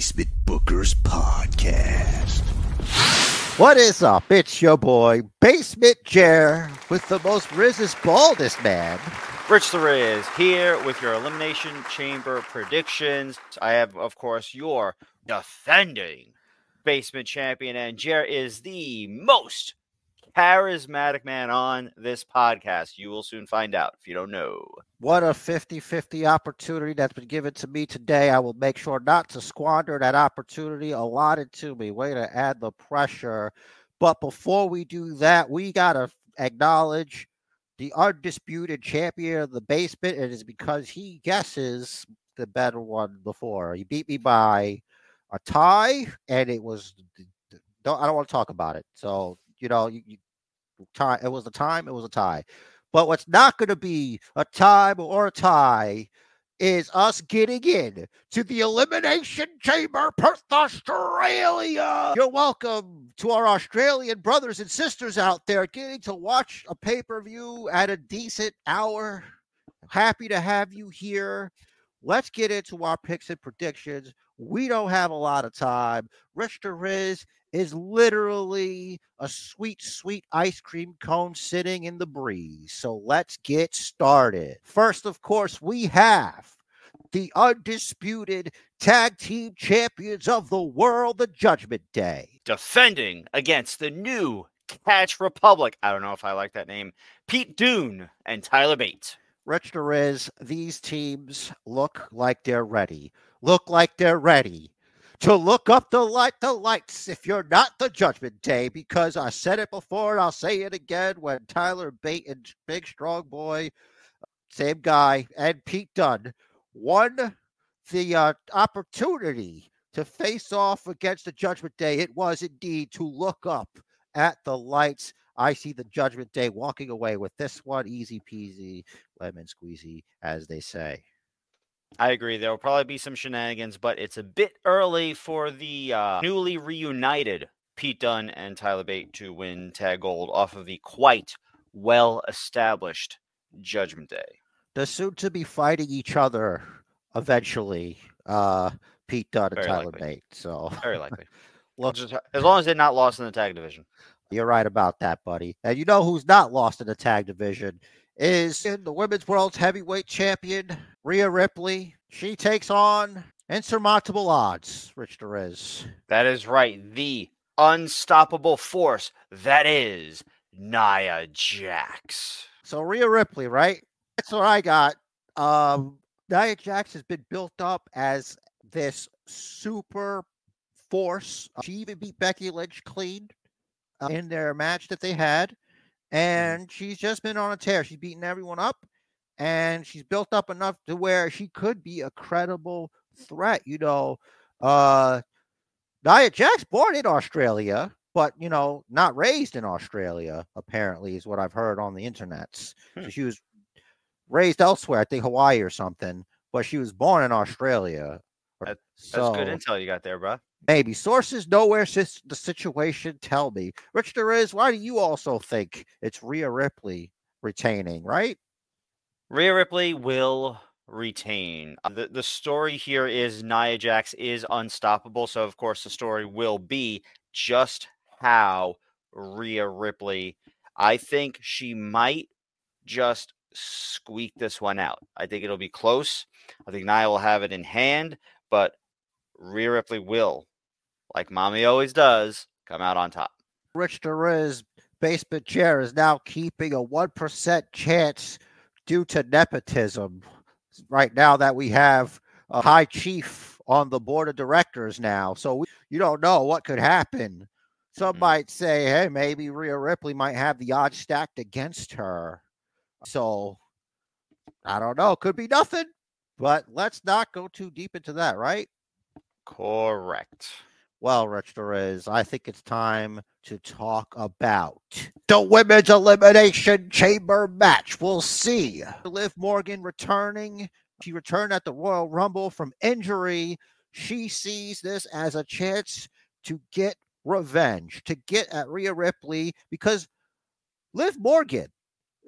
Basement Bookers Podcast. What is up? It's your boy, Basement Chair, with the most rizzest, baldest man. Rich the Riz here with your Elimination Chamber predictions. I have, of course, your defending basement champion, and Jer is the most charismatic man on this podcast. You will soon find out if you don't know. What a 50 50 opportunity that's been given to me today. I will make sure not to squander that opportunity allotted to me. Way to add the pressure. But before we do that, we got to acknowledge the undisputed champion of the basement. It is because he guesses the better one before. He beat me by a tie, and it was. Don't, I don't want to talk about it. So you know, you, you tie. It was a time. It was a tie. But what's not going to be a time or a tie is us getting in to the Elimination Chamber, Perth, Australia. You're welcome to our Australian brothers and sisters out there getting to watch a pay per view at a decent hour. Happy to have you here. Let's get into our picks and predictions. We don't have a lot of time. Rich Riz is literally a sweet, sweet ice cream cone sitting in the breeze. So let's get started. First, of course, we have the undisputed tag team champions of the world, the Judgment Day. Defending against the new Catch Republic. I don't know if I like that name. Pete Dunne and Tyler Bate. Rich the Riz, these teams look like they're ready. Look like they're ready to look up the light, the lights if you're not the Judgment Day, because I said it before and I'll say it again when Tyler Bate and Big Strong Boy, same guy, and Pete Dunne won the uh, opportunity to face off against the Judgment Day. It was indeed to look up at the lights. I see the Judgment Day walking away with this one easy peasy, lemon squeezy, as they say. I agree. There will probably be some shenanigans, but it's a bit early for the uh, newly reunited Pete Dunne and Tyler Bate to win tag gold off of the quite well established Judgment Day. They're soon to be fighting each other eventually, uh, Pete Dunne and Very Tyler likely. Bate. So, Very likely. look, as long as they're not lost in the tag division. You're right about that, buddy. And you know who's not lost in the tag division is in the women's world's heavyweight champion, Rhea Ripley. She takes on insurmountable odds, Rich the Riz. That is right. The unstoppable force that is Nia Jax. So Rhea Ripley, right? That's what I got. Um, Nia Jax has been built up as this super force. She even beat Becky Lynch clean uh, in their match that they had, and she's just been on a tear. She's beaten everyone up, and she's built up enough to where she could be a credible threat. You know, uh, Nia Jax born in Australia, but you know, not raised in Australia. Apparently, is what I've heard on the internets. Hmm. She was raised elsewhere, I think Hawaii or something, but she was born in Australia. That- so That's good intel you got there, bro. maybe sources nowhere sis- the situation tell me. Rich, there is. Why do you also think it's Rhea Ripley retaining? Right? Rhea Ripley will retain. Uh, The the story here is Nia Jax is unstoppable, so of course the story will be just how Rhea Ripley. I think she might just squeak this one out. I think it'll be close. I think Nia will have it in hand, but Rhea Ripley will, like Mommy always does, come out on top. Rich the Riz basement chair is now keeping a one percent chance due to nepotism. Right now that we have a high chief on the board of directors now, so we, you don't know what could happen. Some Mhm. might say, "Hey, maybe Rhea Ripley might have the odds stacked against her." So I don't know. Could be nothing, but let's not go too deep into that, right? Correct. Well, Rich Torres, I think it's time to talk about the women's elimination chamber match. We'll see. Liv Morgan returning. She returned at the Royal Rumble from injury. She sees this as a chance to get revenge, to get at Rhea Ripley, because Liv Morgan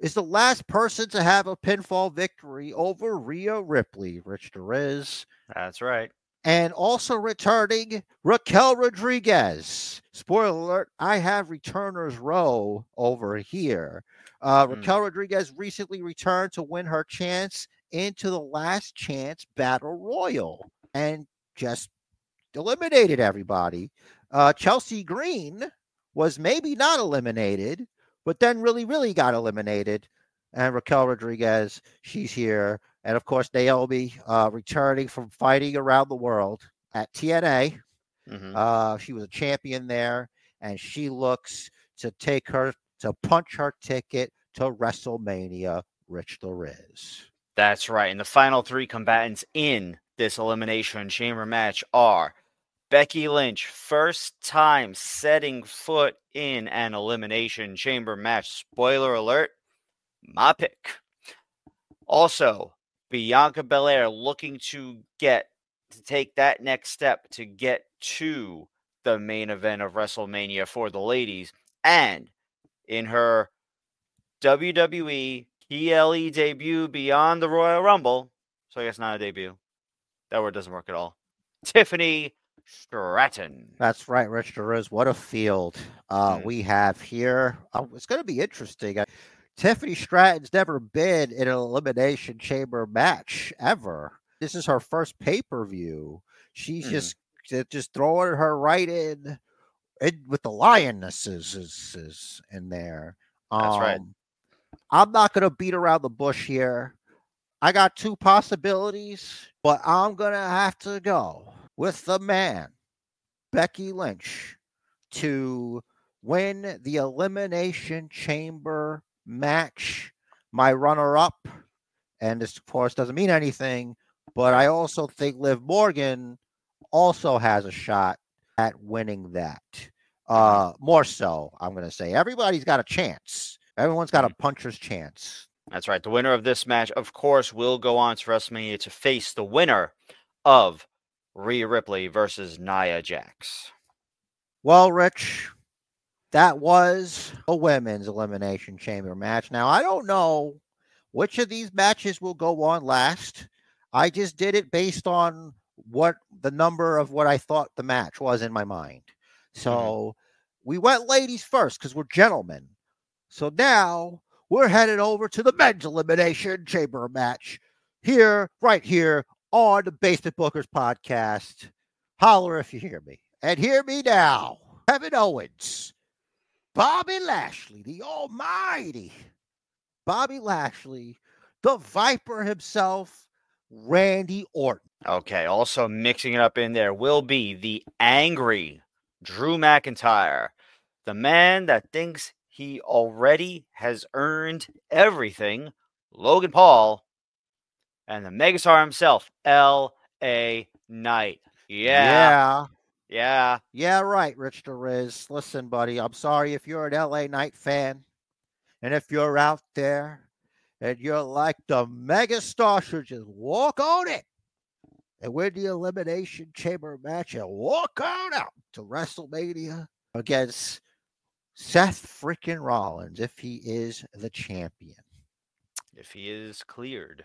is the last person to have a pinfall victory over Rhea Ripley. Rich Torres. That's right. And also returning Raquel Rodriguez. Spoiler alert, I have returners row over here. Uh, Hmm. Raquel Rodriguez recently returned to win her chance into the last chance battle royal and just eliminated everybody. Uh, Chelsea Green was maybe not eliminated, but then really, really got eliminated. And Raquel Rodriguez, she's here. And of course, Naomi uh, returning from fighting around the world at TNA. Mhm. Uh, she was a champion there, and she looks to take her to punch her ticket to WrestleMania. Rich the Riz. That's right. And the final three combatants in this Elimination Chamber match are Becky Lynch, first time setting foot in an Elimination Chamber match. Spoiler alert, my pick. Also, Bianca Belair looking to get to take that next step to get to the main event of WrestleMania for the ladies. And in her WWE PLE debut beyond the Royal Rumble. So I guess not a debut. That word doesn't work at all. Tiffany Stratton. That's right, Rich Riz. What a field uh, Mm. we have here. Uh, it's going to be interesting. Tiffany Stratton's never been in an elimination chamber match ever. This is her first pay per view. She's Mhm. just ju- just throwing her right in, in with the lionesses is, is in there. That's right. Um, I'm not going to beat around the bush here. I got two possibilities, but I'm going to have to go with the man, Becky Lynch, to win the Elimination Chamber match. My runner up, and this, of course, doesn't mean anything, but I also think Liv Morgan also has a shot at winning that. Uh, more so, I'm going to say. Everybody's got a chance. Everyone's got a puncher's chance. That's right. The winner of this match, of course, will go on to WrestleMania to face the winner of Rhea Ripley versus Nia Jax. Well, Rich, that was a women's elimination chamber match. Now, I don't know which of these matches will go on last. I just did it based on what the number of what I thought the match was in my mind. So mm-hmm. we went ladies first because we're gentlemen. So now we're headed over to the men's elimination chamber match here, right here on the Basement Bookers podcast. Holler if you hear me. And hear me now. Kevin Owens, Bobby Lashley, the almighty Bobby Lashley, the Viper himself, Randy Orton. Okay, also mixing it up in there will be the angry Drew McIntyre, the man that thinks he already has earned everything, Logan Paul, and the megastar himself, L.A. Knight. Yeah, yeah. Yeah. Yeah, right, Rich the Riz. Listen, buddy, I'm sorry if you're an LA Knight fan. And if you're out there and you're like the megastar should just walk on it and win the elimination chamber match and walk on out to WrestleMania against Seth freaking Rollins if he is the champion. If he is cleared.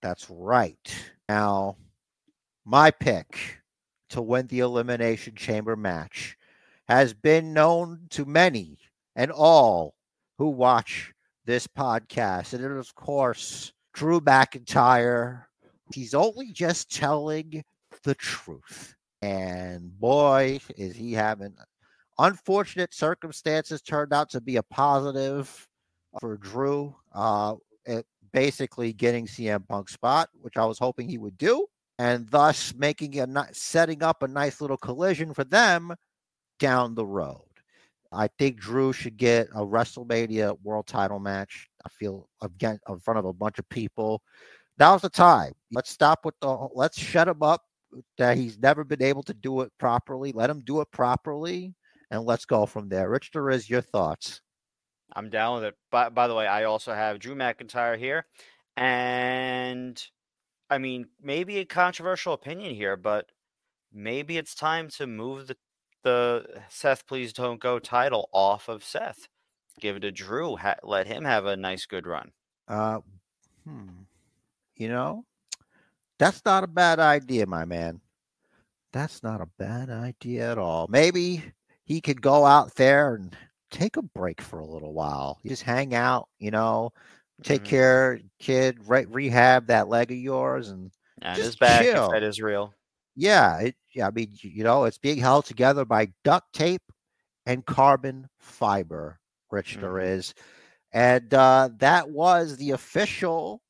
That's right. Now, my pick to win the Elimination Chamber match has been known to many and all who watch this podcast. And of course, Drew McIntyre. He's only just telling the truth. And boy, is he having unfortunate circumstances turned out to be a positive for Drew. Uh, basically getting CM Punk spot, which I was hoping he would do, and thus making a setting up a nice little collision for them down the road. I think Drew should get a WrestleMania World Title match. I feel again in front of a bunch of people. Now's the time. Let's stop with the. Let's shut him up. That he's never been able to do it properly. Let him do it properly, and let's go from there. Rich, there is your thoughts. I'm down with it. By, by the way, I also have Drew McIntyre here. And I mean, maybe a controversial opinion here, but maybe it's time to move the, the Seth Please Don't Go title off of Seth. Give it to Drew. Ha- let him have a nice, good run. Uh, hmm. You know, that's not a bad idea, my man. That's not a bad idea at all. Maybe he could go out there and take a break for a little while. Just hang out, you know, take Mhm. care, kid, Right, rehab that leg of yours, and And just back, chill. if that is real. yeah, it, yeah. I mean, you know, it's being held together by duct tape and carbon fiber. Richter Mhm. is, and uh, that was the official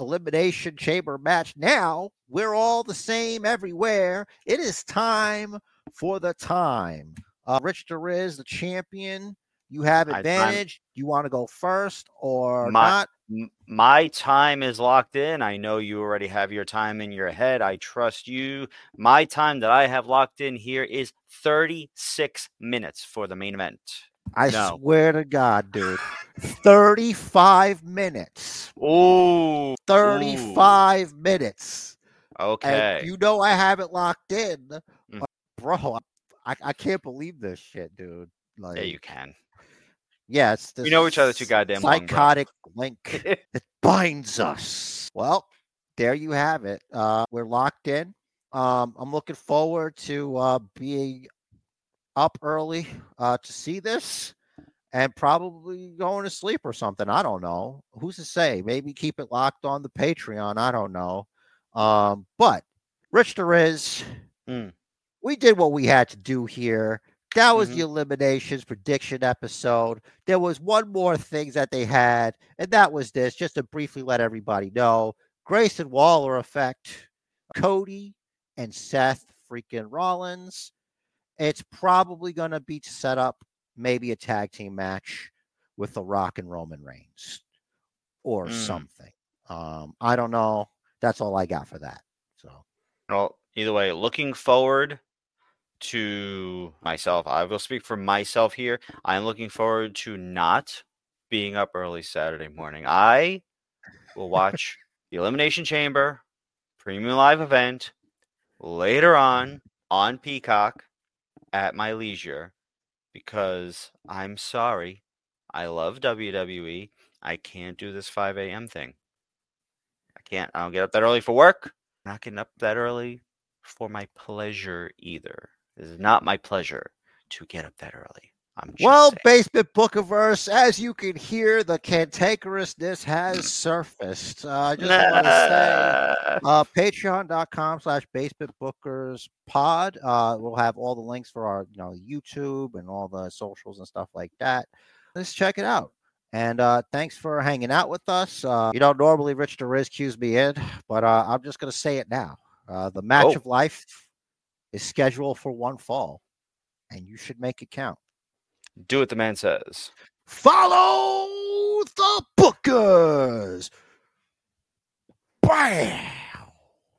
elimination chamber match. Now we're all the same everywhere. It is time for the time. Uh, Richter is the champion. You have advantage. You want to go first or My- not? M- My time is locked in. I know you already have your time in your head. I trust you. My time that I have locked in here is 36 minutes for the main event. I No. swear to God, dude. 35 minutes. Ooh. 35 minutes. Okay. And you know I have it locked in. Mm. but bro, I, I can't believe this shit, dude. Like, yeah, you can. Yeah, it's We know each other too goddamn long, psychotic link that binds us. Well, there you have it. Uh, we're locked in. Um, I'm looking forward to uh, being up early uh, to see this and probably going to sleep or something. I don't know. Who's to say? Maybe keep it locked on the Patreon. I don't know. Um, but Rich is. Mm. We did what we had to do here. That was Mhm. the eliminations prediction episode. There was one more thing that they had, and that was this, just to briefly let everybody know. Grayson Waller effect, Cody and Seth freaking Rollins. It's probably going to be to set up maybe a tag team match with The Rock and Roman Reigns or Mm. something. Um, I don't know. That's all I got for that. So Well, either way, looking forward to myself. I will speak for myself here. I'm looking forward to not being up early Saturday morning. I will watch the Elimination Chamber premium live event later on on Peacock at my leisure because I'm sorry. I love WWE. I can't do this 5 a.m. thing. I can't. I don't get up that early for work. Not getting up that early for my pleasure either. This is not my pleasure to get up that early. I'm just Well, saying. basement bookiverse, as you can hear, the cantankerousness has surfaced. Uh, I just want to say, uh, patreon.com slash basement bookers pod. Uh, we'll have all the links for our, you know, YouTube and all the socials and stuff like that. Let's check it out. And uh, thanks for hanging out with us. Uh, you know, normally Rich the Riz cues me in, but uh, I'm just going to say it now. Uh, the match Oh. of life is scheduled for one fall, and you should make it count. Do what the man says. Follow the Bookers. Bam!